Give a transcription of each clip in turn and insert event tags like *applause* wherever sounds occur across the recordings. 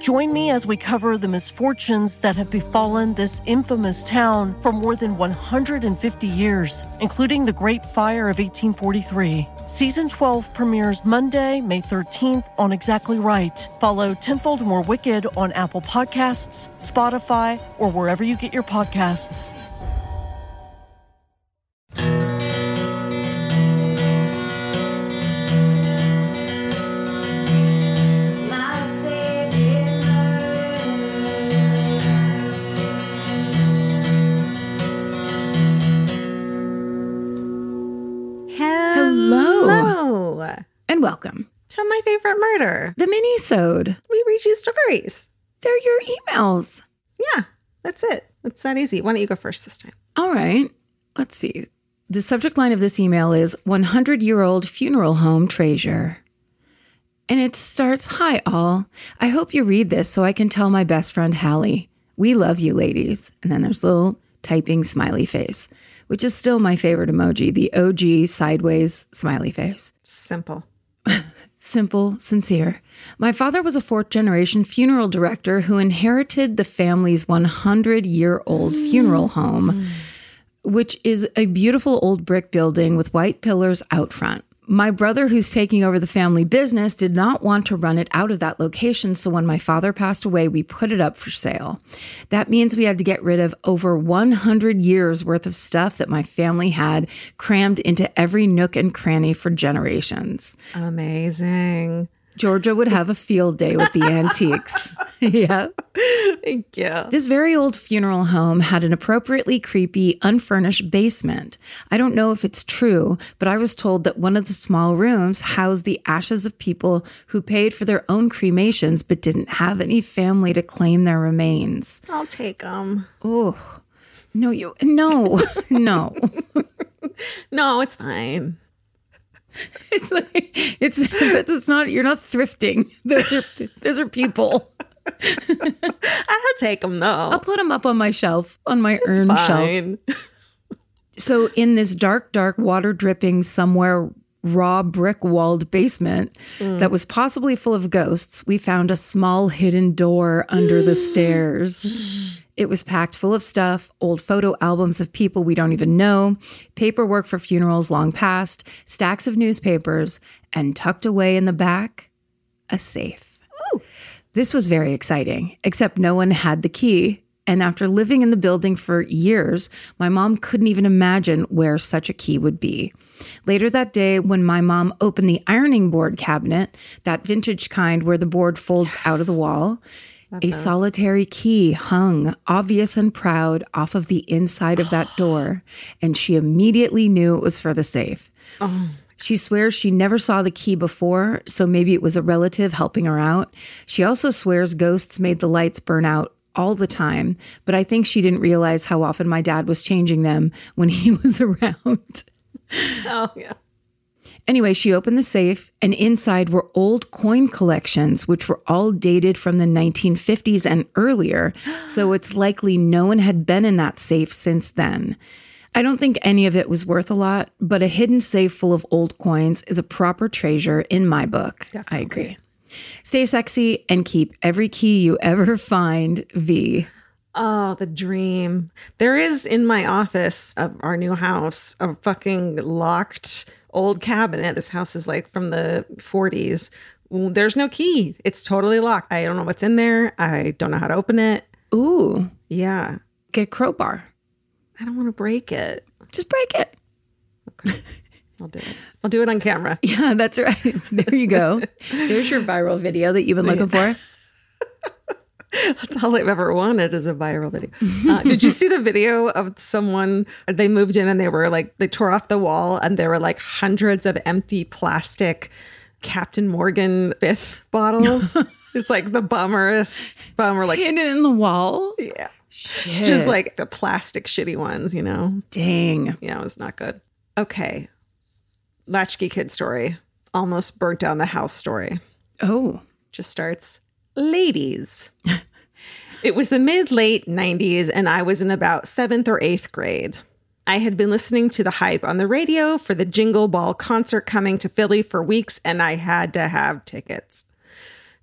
Join me as we cover the misfortunes that have befallen this infamous town for more than 150 years, including the Great Fire of 1843. Season 12 premieres Monday, May 13th on Exactly Right. Follow Tenfold More Wicked on Apple Podcasts, Spotify, or wherever you get your podcasts. And welcome. To my favorite murder. The mini-sode. We read you stories. They're your emails. Yeah, that's it. It's that easy. Why don't you go first this time? All right. Let's see. The subject line of this email is 100 year old funeral home treasure. And it starts Hi, all. I hope you read this so I can tell my best friend Hallie. We love you, ladies. And then there's a little typing smiley face, which is still my favorite emoji the OG sideways smiley face. Simple. Simple, sincere. My father was a fourth generation funeral director who inherited the family's 100 year old mm. funeral home, which is a beautiful old brick building with white pillars out front. My brother, who's taking over the family business, did not want to run it out of that location. So when my father passed away, we put it up for sale. That means we had to get rid of over 100 years worth of stuff that my family had crammed into every nook and cranny for generations. Amazing. Georgia would have a field day with the antiques. *laughs* yeah. Thank you. This very old funeral home had an appropriately creepy, unfurnished basement. I don't know if it's true, but I was told that one of the small rooms housed the ashes of people who paid for their own cremations but didn't have any family to claim their remains. I'll take them. Oh, no, you, no, *laughs* no. *laughs* No, it's fine. *laughs* It's like, it's, it's not, you're not thrifting. *laughs* Those are, those are people. *laughs* I'll take them though. I'll put them up on my shelf, on my urn shelf. So, in this dark, dark, water dripping, somewhere raw brick walled basement mm. that was possibly full of ghosts, we found a small hidden door under the *gasps* stairs. It was packed full of stuff old photo albums of people we don't even know, paperwork for funerals long past, stacks of newspapers, and tucked away in the back, a safe. Ooh. This was very exciting, except no one had the key. And after living in the building for years, my mom couldn't even imagine where such a key would be. Later that day, when my mom opened the ironing board cabinet, that vintage kind where the board folds out of the wall, a solitary key hung, obvious and proud, off of the inside of that *gasps* door. And she immediately knew it was for the safe. She swears she never saw the key before, so maybe it was a relative helping her out. She also swears ghosts made the lights burn out all the time, but I think she didn't realize how often my dad was changing them when he *laughs* was around. Oh yeah. Anyway, she opened the safe, and inside were old coin collections, which were all dated from the 1950s and earlier. *gasps* So it's likely no one had been in that safe since then. I don't think any of it was worth a lot, but a hidden safe full of old coins is a proper treasure in my book. I agree. Stay sexy and keep every key you ever find, V. Oh, the dream. There is in my office of our new house a fucking locked old cabinet. This house is like from the 40s. There's no key. It's totally locked. I don't know what's in there. I don't know how to open it. Ooh, Yeah. get a crowbar. I don't want to break it. Just break it. Okay. I'll do it. I'll do it on camera. *laughs* Yeah, that's right. There you go. There's your viral video that you've been looking for. That's all I've ever wanted is a viral video. Uh, did you see the video of someone? They moved in and they were like, they tore off the wall and there were like hundreds of empty plastic Captain Morgan fifth bottles. *laughs* it's like the bummerest bummer, like, Hidden in the wall. yeah, Shit. just like the plastic shitty ones, you know? dang. Yeah, it was not good. Okay. Latchkey kid story. almost burnt down the house story. Oh, Just starts, ladies. *laughs* it was the mid late 90s, and I was in about seventh or eighth grade. I had been listening to the hype on the radio for the Jingle Ball concert coming to Philly for weeks, and I had to have tickets.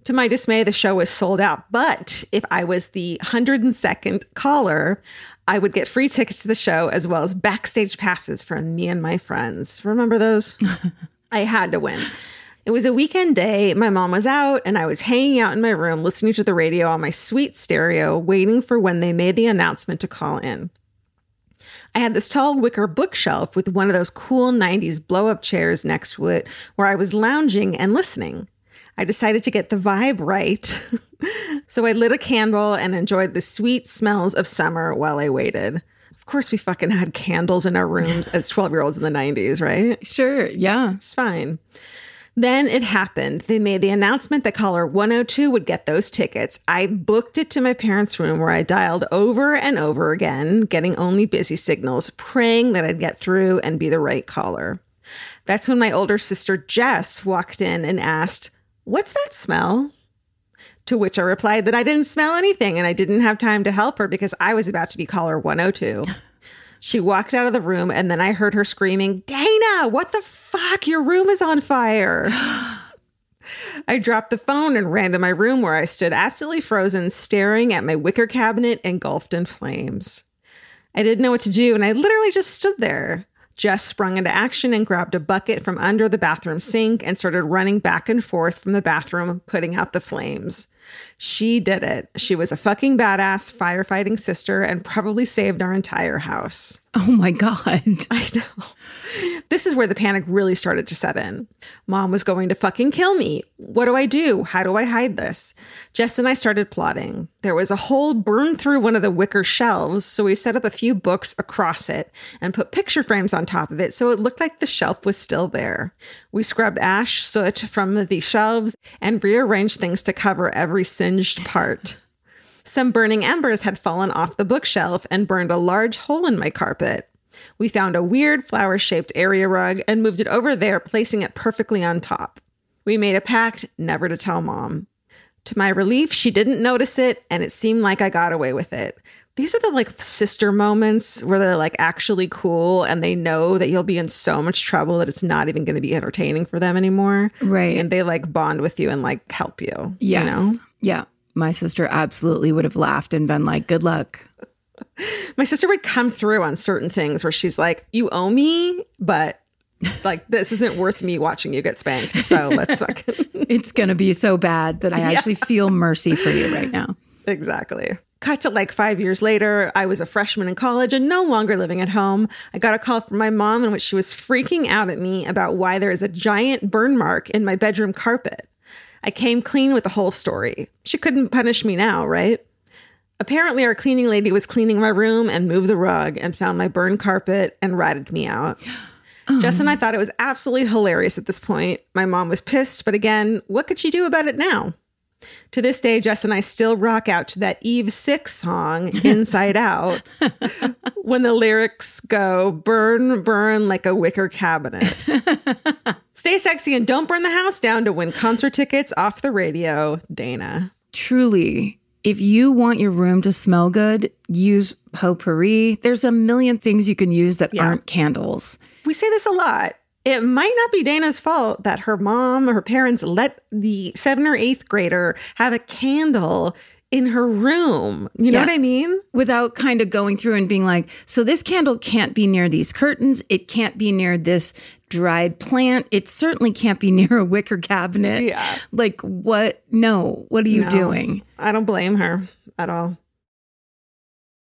To my dismay, the show was sold out. But if I was the 102nd caller, I would get free tickets to the show as well as backstage passes for me and my friends. Remember those? *laughs* I had to win. It was a weekend day. My mom was out, and I was hanging out in my room listening to the radio on my sweet stereo, waiting for when they made the announcement to call in. I had this tall wicker bookshelf with one of those cool 90s blow up chairs next to it where I was lounging and listening. I decided to get the vibe right. *laughs* so I lit a candle and enjoyed the sweet smells of summer while I waited. Of course, we fucking had candles in our rooms *laughs* as 12 year olds in the 90s, right? sure. Yeah. It's fine. Then it happened. They made the announcement that caller 102 would get those tickets. I booked it to my parents' room where I dialed over and over again, getting only busy signals, praying that I'd get through and be the right caller. That's when my older sister Jess walked in and asked, What's that smell? To which I replied that I didn't smell anything and I didn't have time to help her because I was about to be caller 102. *laughs* She walked out of the room and then I heard her screaming, Dana, what the fuck? Your room is on fire. *gasps* I dropped the phone and ran to my room where I stood absolutely frozen, staring at my wicker cabinet engulfed in flames. I didn't know what to do and I literally just stood there. Jess sprung into action and grabbed a bucket from under the bathroom sink and started running back and forth from the bathroom, putting out the flames. She did it. She was a fucking badass firefighting sister and probably saved our entire house. Oh my God. *laughs* I know. This is where the panic really started to set in. Mom was going to fucking kill me. What do I do? How do I hide this? Jess and I started plotting. There was a hole burned through one of the wicker shelves, so we set up a few books across it and put picture frames on top of it so it looked like the shelf was still there. We scrubbed ash, soot from the shelves and rearranged things to cover every singed part. Some burning embers had fallen off the bookshelf and burned a large hole in my carpet. We found a weird flower shaped area rug and moved it over there, placing it perfectly on top. We made a pact never to tell mom. To my relief, she didn't notice it, and it seemed like I got away with it. These are the like sister moments where they're like actually cool and they know that you'll be in so much trouble that it's not even going to be entertaining for them anymore. Right. And they like bond with you and like help you. Yes. You know? Yeah. My sister absolutely would have laughed and been like, good luck. *laughs* my sister would come through on certain things where she's like, "You owe me, but like this isn't worth me watching you get spanked." So *laughs* let's fucking It's going to be so bad that I *laughs* Yeah. actually feel mercy for you right now. exactly. Cut to like five years later, I was a freshman in college and no longer living at home. I got a call from my mom in which she was freaking out at me about why there is a giant burn mark in my bedroom carpet. I came clean with the whole story. She couldn't punish me now, right? Apparently, our cleaning lady was cleaning my room and moved the rug and found my burned carpet and ratted me out. Oh. Jess and I thought it was absolutely hilarious at this point. My mom was pissed, but again, what could she do about it now? To this day, Jess and I still rock out to that Eve Six song, Inside Out, *laughs* when the lyrics go, burn, burn like a wicker cabinet. *laughs* Stay sexy and don't burn the house down to win concert tickets off the radio, Dana. Truly, if you want your room to smell good, use potpourri. There's a million things you can use that Yeah. aren't candles. we say this a lot. It might not be Dana's fault that her mom or her parents let the seven or eighth grader have a candle in her room. You know Yeah. what I mean? Without kind of going through and being like, so this candle can't be near these curtains. It can't be near this dried plant. It certainly can't be *laughs* near a wicker cabinet. Yeah. Like, what? No. What are you No. doing? I don't blame her at all.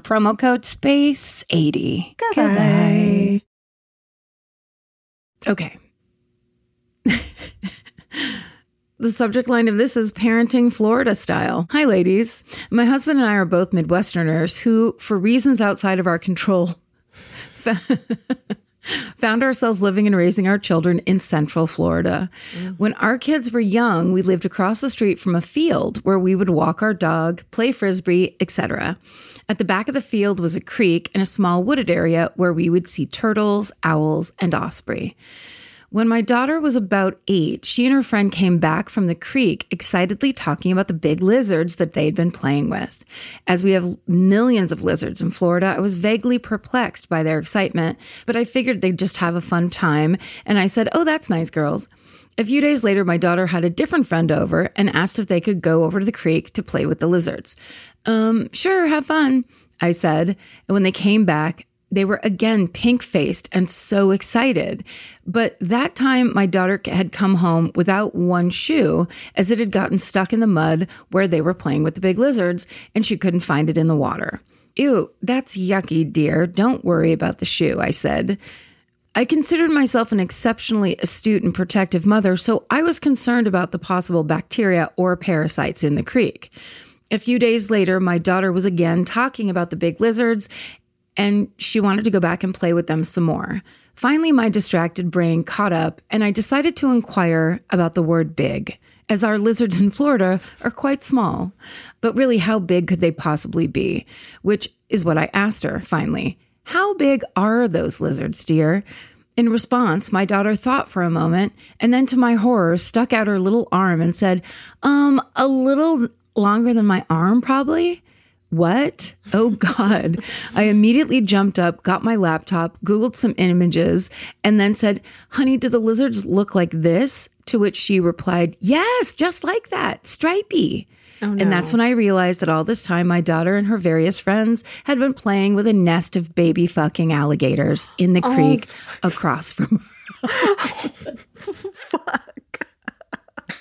promo code SPACE80. Goodbye. Okay. *laughs* the subject line of this is parenting Florida style. Hi, ladies. My husband and I are both Midwesterners who, for reasons outside of our control, *laughs* found ourselves living and raising our children in central Florida. Mm. When our kids were young, we lived across the street from a field where we would walk our dog, play frisbee, etc. At the back of the field was a creek and a small wooded area where we would see turtles, owls, and osprey. When my daughter was about eight, she and her friend came back from the creek excitedly talking about the big lizards that they'd been playing with. As we have millions of lizards in Florida, I was vaguely perplexed by their excitement, but I figured they'd just have a fun time, and I said, Oh, that's nice, girls. A few days later, my daughter had a different friend over and asked if they could go over to the creek to play with the lizards. Um, sure, have fun, I said. And when they came back, they were again pink faced and so excited. But that time, my daughter had come home without one shoe as it had gotten stuck in the mud where they were playing with the big lizards and she couldn't find it in the water. Ew, that's yucky, dear. Don't worry about the shoe, I said. I considered myself an exceptionally astute and protective mother, so I was concerned about the possible bacteria or parasites in the creek. A few days later, my daughter was again talking about the big lizards, and she wanted to go back and play with them some more. Finally, my distracted brain caught up, and I decided to inquire about the word big, as our lizards in Florida are quite small. But really, how big could they possibly be? Which is what I asked her finally. How big are those lizards, dear? In response, my daughter thought for a moment and then, to my horror, stuck out her little arm and said, Um, a little longer than my arm, probably. What? Oh God. I immediately jumped up, got my laptop, Googled some images, and then said, Honey, do the lizards look like this? To which she replied, Yes, just like that, stripy. Oh, and that's when I realized that all this time my daughter and her various friends had been playing with a nest of baby fucking alligators in the oh, creek across from *laughs* Fuck.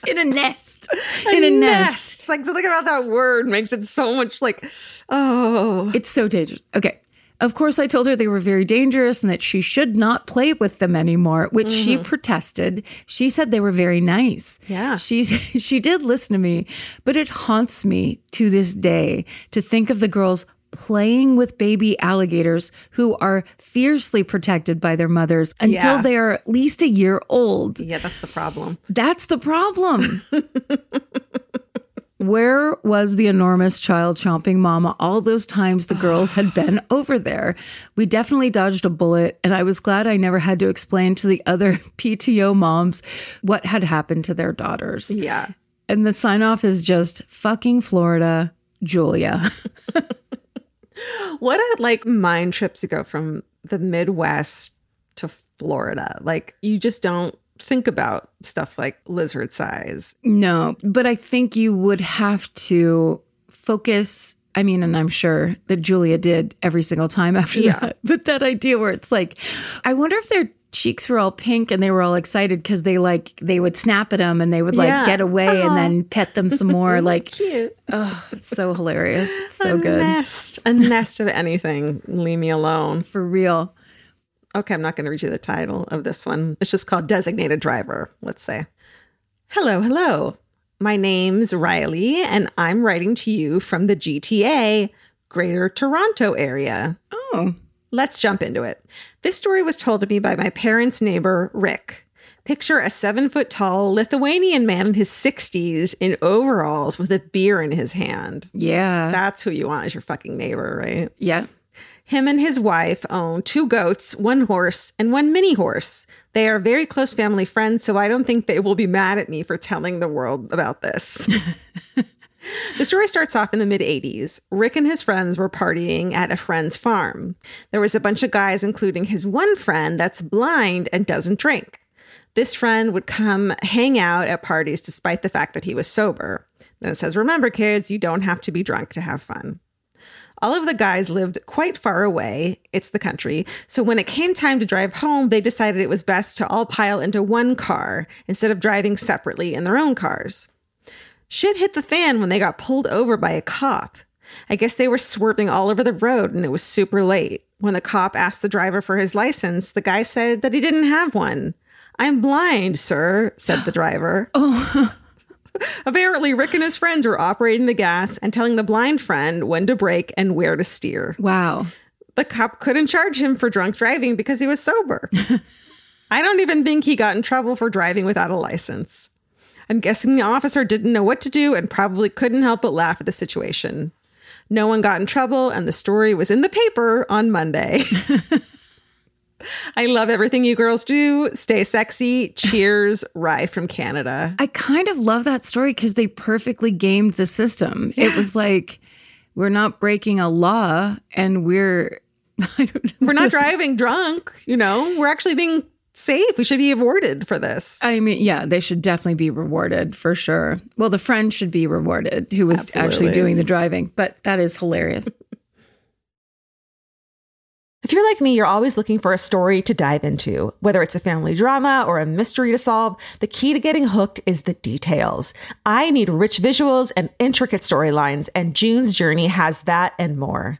In a nest. *laughs* In a nest. Like something about that word makes it so much like, oh. It's so dangerous. Okay. Of course, I told her they were very dangerous and that she should not play with them anymore, which mm-hmm. she protested. She said they were very nice. Yeah. She, *laughs* she did listen to me, but it haunts me to this day to think of the girls playing with baby alligators who are fiercely protected by their mothers until yeah. they are at least a year old. Yeah, that's the problem. That's the problem. *laughs* Where was the enormous child chomping mama all those times the girls had *sighs* been over there? We definitely dodged a bullet, and I was glad I never had to explain to the other *laughs* PTO moms what had happened to their daughters. Yeah. And the sign off is just fucking Florida, Julia. *laughs* what a like mind trip to go from the Midwest to Florida. Like you just don't think about stuff like lizard size. No, but I think you would have to focus. I mean, and I'm sure that Julia did every single time after yeah. that. *laughs* But that idea where it's like, I wonder if their cheeks were all pink and they were all excited because they like they would snap at them and they would like yeah. get away oh. and then oh. pet them *laughs* some more. like, cute. Oh, it's so hilarious. It's so a good. Nest, a nest of anything. Leave me alone. For real. Okay, I'm not going to read you the title of this one. It's just called Designated Driver, let's say. Hello, hello. My name's Riley, and I'm writing to you from the GTA, Greater Toronto area. Oh. Let's jump into it. This story was told to me by my parents' neighbor, Rick. Picture a seven foot tall Lithuanian man in his 60s in overalls with a beer in his hand. Yeah. That's who you want as your fucking neighbor, right? Yeah. Him and his wife own two goats, one horse, and one mini horse. They are very close family friends, so I don't think they will be mad at me for telling the world about this. *laughs* *laughs* the story starts off in the mid 80s. Rick and his friends were partying at a friend's farm. There was a bunch of guys, including his one friend that's blind and doesn't drink. This friend would come hang out at parties despite the fact that he was sober. Then it says, Remember, kids, you don't have to be drunk to have fun. All of the guys lived quite far away. It's the country. So when it came time to drive home, they decided it was best to all pile into one car instead of driving separately in their own cars. Shit hit the fan when they got pulled over by a cop. I guess they were swerving all over the road and it was super late. When the cop asked the driver for his license, the guy said that he didn't have one. I'm blind, sir, said the driver. *gasps* oh. *laughs* Apparently, Rick and his friends were operating the gas and telling the blind friend when to brake and where to steer. Wow. The cop couldn't charge him for drunk driving because he was sober. *laughs* I don't even think he got in trouble for driving without a license. I'm guessing the officer didn't know what to do and probably couldn't help but laugh at the situation. No one got in trouble, and the story was in the paper on Monday. *laughs* I love everything you girls do. Stay sexy. Cheers, Rye from Canada. I kind of love that story because they perfectly gamed the system. Yeah. It was like, we're not breaking a law and we're. *laughs* we're not driving drunk, you know, we're actually being safe. We should be rewarded for this. I mean, yeah, they should definitely be rewarded for sure. Well, the friend should be rewarded who was Absolutely. actually doing the driving, but that is hilarious. *laughs* If you're like me, you're always looking for a story to dive into. Whether it's a family drama or a mystery to solve, the key to getting hooked is the details. I need rich visuals and intricate storylines, and June's Journey has that and more.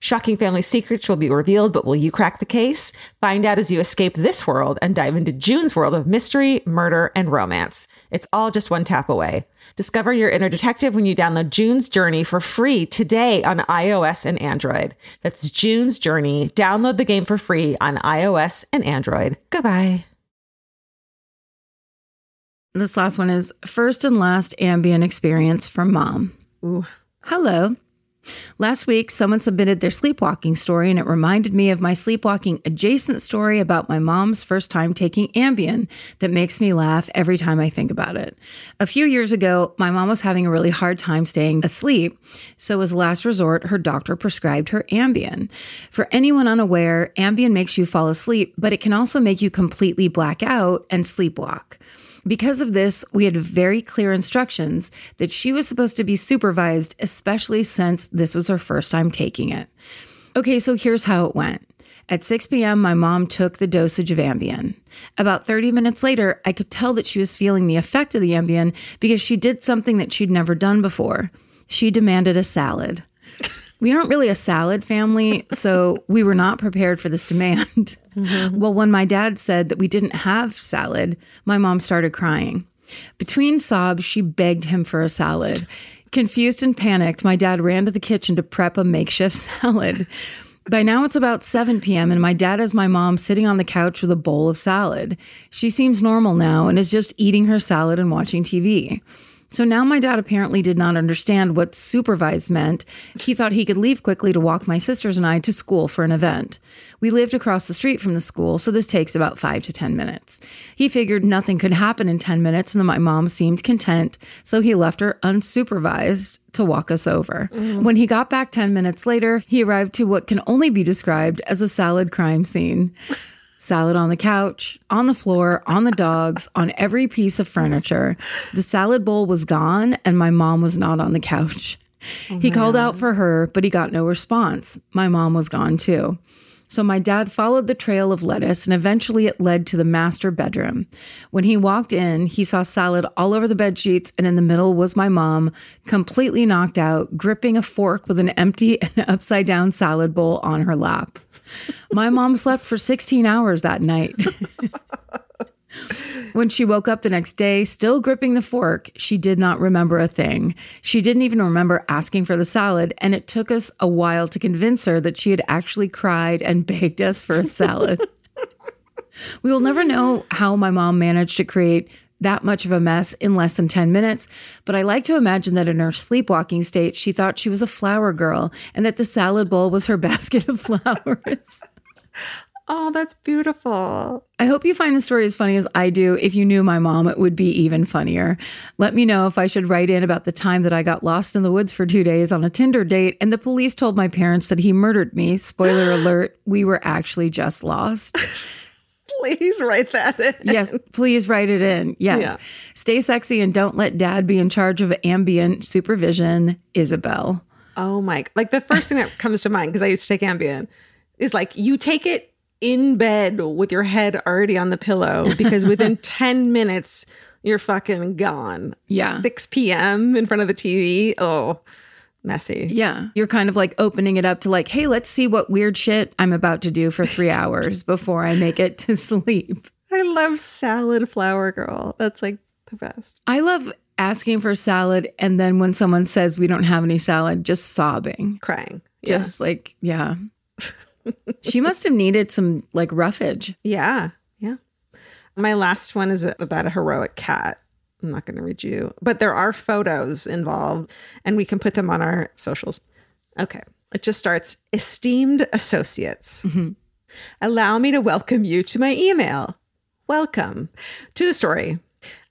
Shocking family secrets will be revealed, but will you crack the case? Find out as you escape this world and dive into June's world of mystery, murder, and romance. It's all just one tap away. Discover your inner detective when you download June's Journey for free today on iOS and Android. That's June's Journey. Download the game for free on iOS and Android. Goodbye. This last one is first and last Ambien experience from mom. Ooh. Hello. Last week, someone submitted their sleepwalking story, and it reminded me of my sleepwalking adjacent story about my mom's first time taking Ambien that makes me laugh every time I think about it. A few years ago, my mom was having a really hard time staying asleep, so as last resort, her doctor prescribed her Ambien. For anyone unaware, Ambien makes you fall asleep, but it can also make you completely black out and sleepwalk. Because of this, we had very clear instructions that she was supposed to be supervised, especially since this was her first time taking it. Okay, so here's how it went. At 6 p.m., my mom took the dosage of Ambien. About 30 minutes later, I could tell that she was feeling the effect of the Ambien because she did something that she'd never done before. She demanded a salad. We aren't really a salad family, so we were not prepared for this demand. Mm-hmm. Well, when my dad said that we didn't have salad, my mom started crying. Between sobs, she begged him for a salad. Confused and panicked, my dad ran to the kitchen to prep a makeshift *laughs* salad. By now it's about 7 p.m., and my dad has my mom sitting on the couch with a bowl of salad. She seems normal now and is just eating her salad and watching TV. So now my dad apparently did not understand what supervised meant. He thought he could leave quickly to walk my sisters and I to school for an event. We lived across the street from the school, so this takes about five to 10 minutes. He figured nothing could happen in 10 minutes and that my mom seemed content, so he left her unsupervised to walk us over. Mm. When he got back 10 minutes later, he arrived to what can only be described as a salad crime scene salad on the couch, on the floor, on the dogs, on every piece of furniture. The salad bowl was gone, and my mom was not on the couch. Oh, he called out for her, but he got no response. My mom was gone too. So my dad followed the trail of lettuce and eventually it led to the master bedroom. When he walked in, he saw salad all over the bed sheets and in the middle was my mom, completely knocked out, gripping a fork with an empty *laughs* and upside down salad bowl on her lap. My mom slept for 16 hours that night. *laughs* when she woke up the next day, still gripping the fork, she did not remember a thing. She didn't even remember asking for the salad, and it took us a while to convince her that she had actually cried and begged us for a salad. *laughs* we will never know how my mom managed to create that much of a mess in less than 10 minutes, but I like to imagine that in her sleepwalking state, she thought she was a flower girl and that the salad bowl was her *laughs* basket of flowers. Oh, that's beautiful. I hope you find the story as funny as I do. If you knew my mom, it would be even funnier. Let me know if I should write in about the time that I got lost in the woods for two days on a Tinder date and the police told my parents that he murdered me. Spoiler *gasps* alert, we were actually just lost. Please write that in. Yes, please write it in. Yes. Yeah. Stay sexy and don't let dad be in charge of Ambien supervision, Isabel. Oh my, like the first thing that *laughs* comes to mind, because I used to take Ambien, is like you take it in bed with your head already on the pillow because *laughs* within 10 minutes, you're fucking gone. Yeah. 6 p.m. in front of the TV. Oh, messy. Yeah. You're kind of like opening it up to like, hey, let's see what weird shit I'm about to do for three *laughs* hours before I make it to sleep. I love salad flower girl. That's like the best. I love asking for salad and then when someone says we don't have any salad, just sobbing. Crying. Just yeah. like, yeah. *laughs* she must have needed some like roughage. Yeah. Yeah. My last one is about a heroic cat. I'm not going to read you, but there are photos involved and we can put them on our socials. Okay. It just starts esteemed associates. Mm-hmm. Allow me to welcome you to my email. Welcome to the story.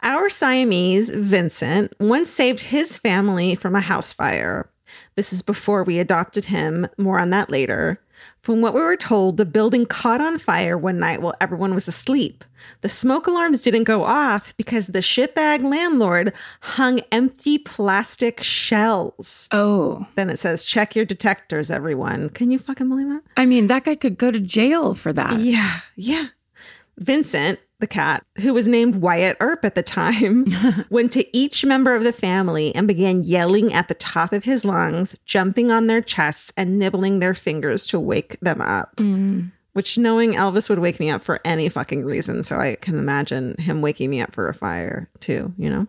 Our Siamese, Vincent, once saved his family from a house fire. This is before we adopted him. More on that later. From what we were told, the building caught on fire one night while everyone was asleep. The smoke alarms didn't go off because the shitbag landlord hung empty plastic shells. Oh. Then it says, check your detectors, everyone. Can you fucking believe that? I mean, that guy could go to jail for that. Yeah, yeah. Vincent, the cat, who was named Wyatt Earp at the time, *laughs* went to each member of the family and began yelling at the top of his lungs, jumping on their chests and nibbling their fingers to wake them up. Mm. Which, knowing Elvis would wake me up for any fucking reason. So I can imagine him waking me up for a fire too, you know?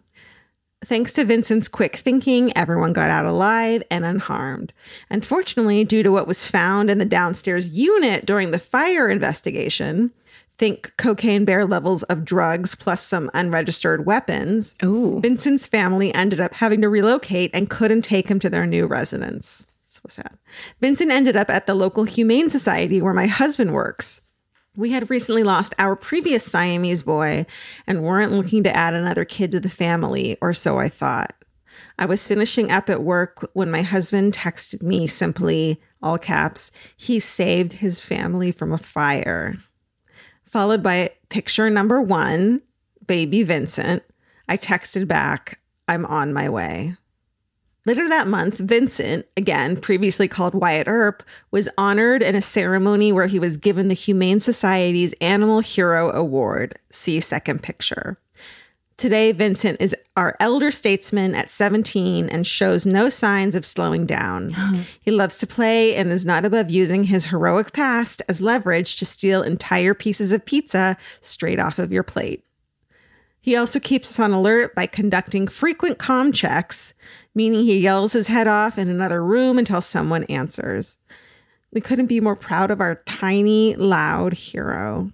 Thanks to Vincent's quick thinking, everyone got out alive and unharmed. Unfortunately, due to what was found in the downstairs unit during the fire investigation, think cocaine bear levels of drugs plus some unregistered weapons, Ooh. Vincent's family ended up having to relocate and couldn't take him to their new residence. So sad. Vincent ended up at the local Humane Society where my husband works. We had recently lost our previous Siamese boy and weren't looking to add another kid to the family, or so I thought. I was finishing up at work when my husband texted me simply, all caps, he saved his family from a fire. Followed by picture number one, baby Vincent. I texted back, I'm on my way. Later that month, Vincent, again previously called Wyatt Earp, was honored in a ceremony where he was given the Humane Society's Animal Hero Award. See second picture. Today, Vincent is our elder statesman at 17 and shows no signs of slowing down. *gasps* he loves to play and is not above using his heroic past as leverage to steal entire pieces of pizza straight off of your plate. He also keeps us on alert by conducting frequent comm checks, meaning he yells his head off in another room until someone answers. We couldn't be more proud of our tiny, loud hero.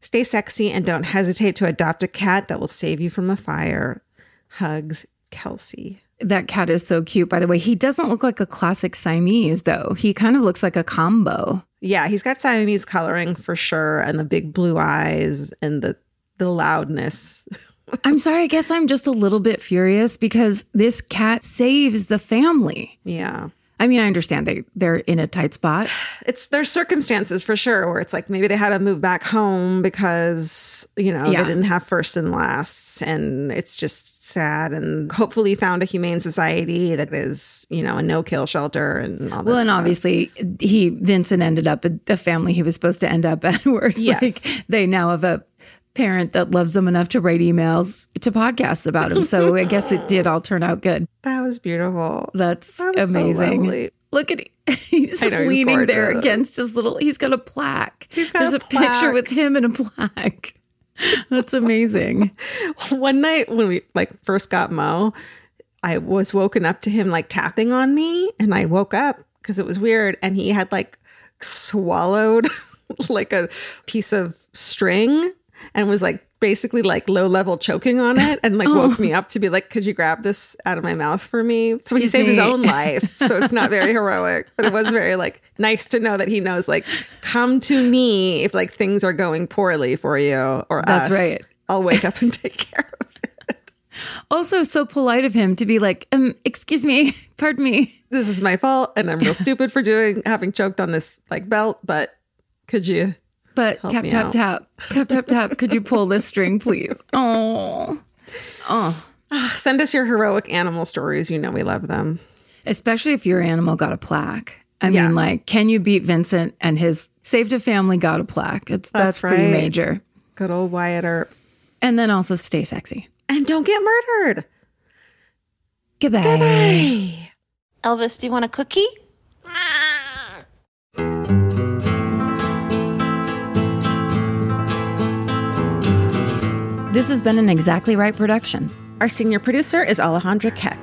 Stay sexy and don't hesitate to adopt a cat that will save you from a fire. Hugs, Kelsey. That cat is so cute, by the way. He doesn't look like a classic Siamese, though. He kind of looks like a combo. Yeah, he's got Siamese coloring for sure, and the big blue eyes and the the loudness. *laughs* I'm sorry, I guess I'm just a little bit furious because this cat saves the family. Yeah. I mean, I understand they they're in a tight spot. It's there's circumstances for sure where it's like maybe they had to move back home because, you know, Yeah. they didn't have first and lasts and it's just sad and hopefully found a humane society that is, you know, a no-kill shelter and all this. Well, and stuff. obviously, he Vincent ended up at the family he was supposed to end up at, *laughs* where it's Yes. like they now have a parent that loves them enough to write emails to podcasts about him. So I guess it did all turn out good. *laughs* that was beautiful. That's That was amazing. lovely. Look at *laughs* he's know, he's leaning there against his little. He's got a plaque. He's got There's a a, picture with him and a plaque. *laughs* That's amazing. One night when we like first got Mo, I was woken up to him like tapping on me, and I woke up because it was weird, and he had like swallowed like a piece of string and was like basically like low level choking on it and like woke me up to be like could you grab this out of my mouth for me so he Excuse saved his own life so it's not very *laughs* heroic but it was very like nice to know that he knows like come to me if like things are going poorly for you or That's us. right. I'll wake up and *laughs* take care of it. Also, so polite of him to be like, um, excuse me, *laughs* pardon me. This is my fault, and I'm real stupid for doing having choked on this like belt. But could you? But Help tap, tap, out. tap, tap, tap, tap. Could you pull this string, please? Oh, oh. Ah, Send us your heroic animal stories. You know we love them. Especially if your animal got a plaque. I Yeah. mean, like, can you beat Vincent and his saved a family got a plaque? It's that's, That's pretty major. Good old Wyatt Earp. And then also stay sexy. And don't get murdered. Goodbye. Hey. Elvis, do you want a cookie? This has been an Exactly Right production. Our senior producer is Alejandra Keck.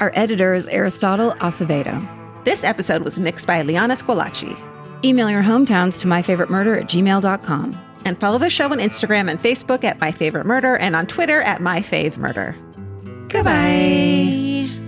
Our editor is Aristotle Acevedo. This episode was mixed by Liana Squillace. Email your hometowns to myfavoritemurder at gmail.com. And follow the show on Instagram and Facebook at My Favorite Murder and on Twitter at My Fave Murder. Goodbye.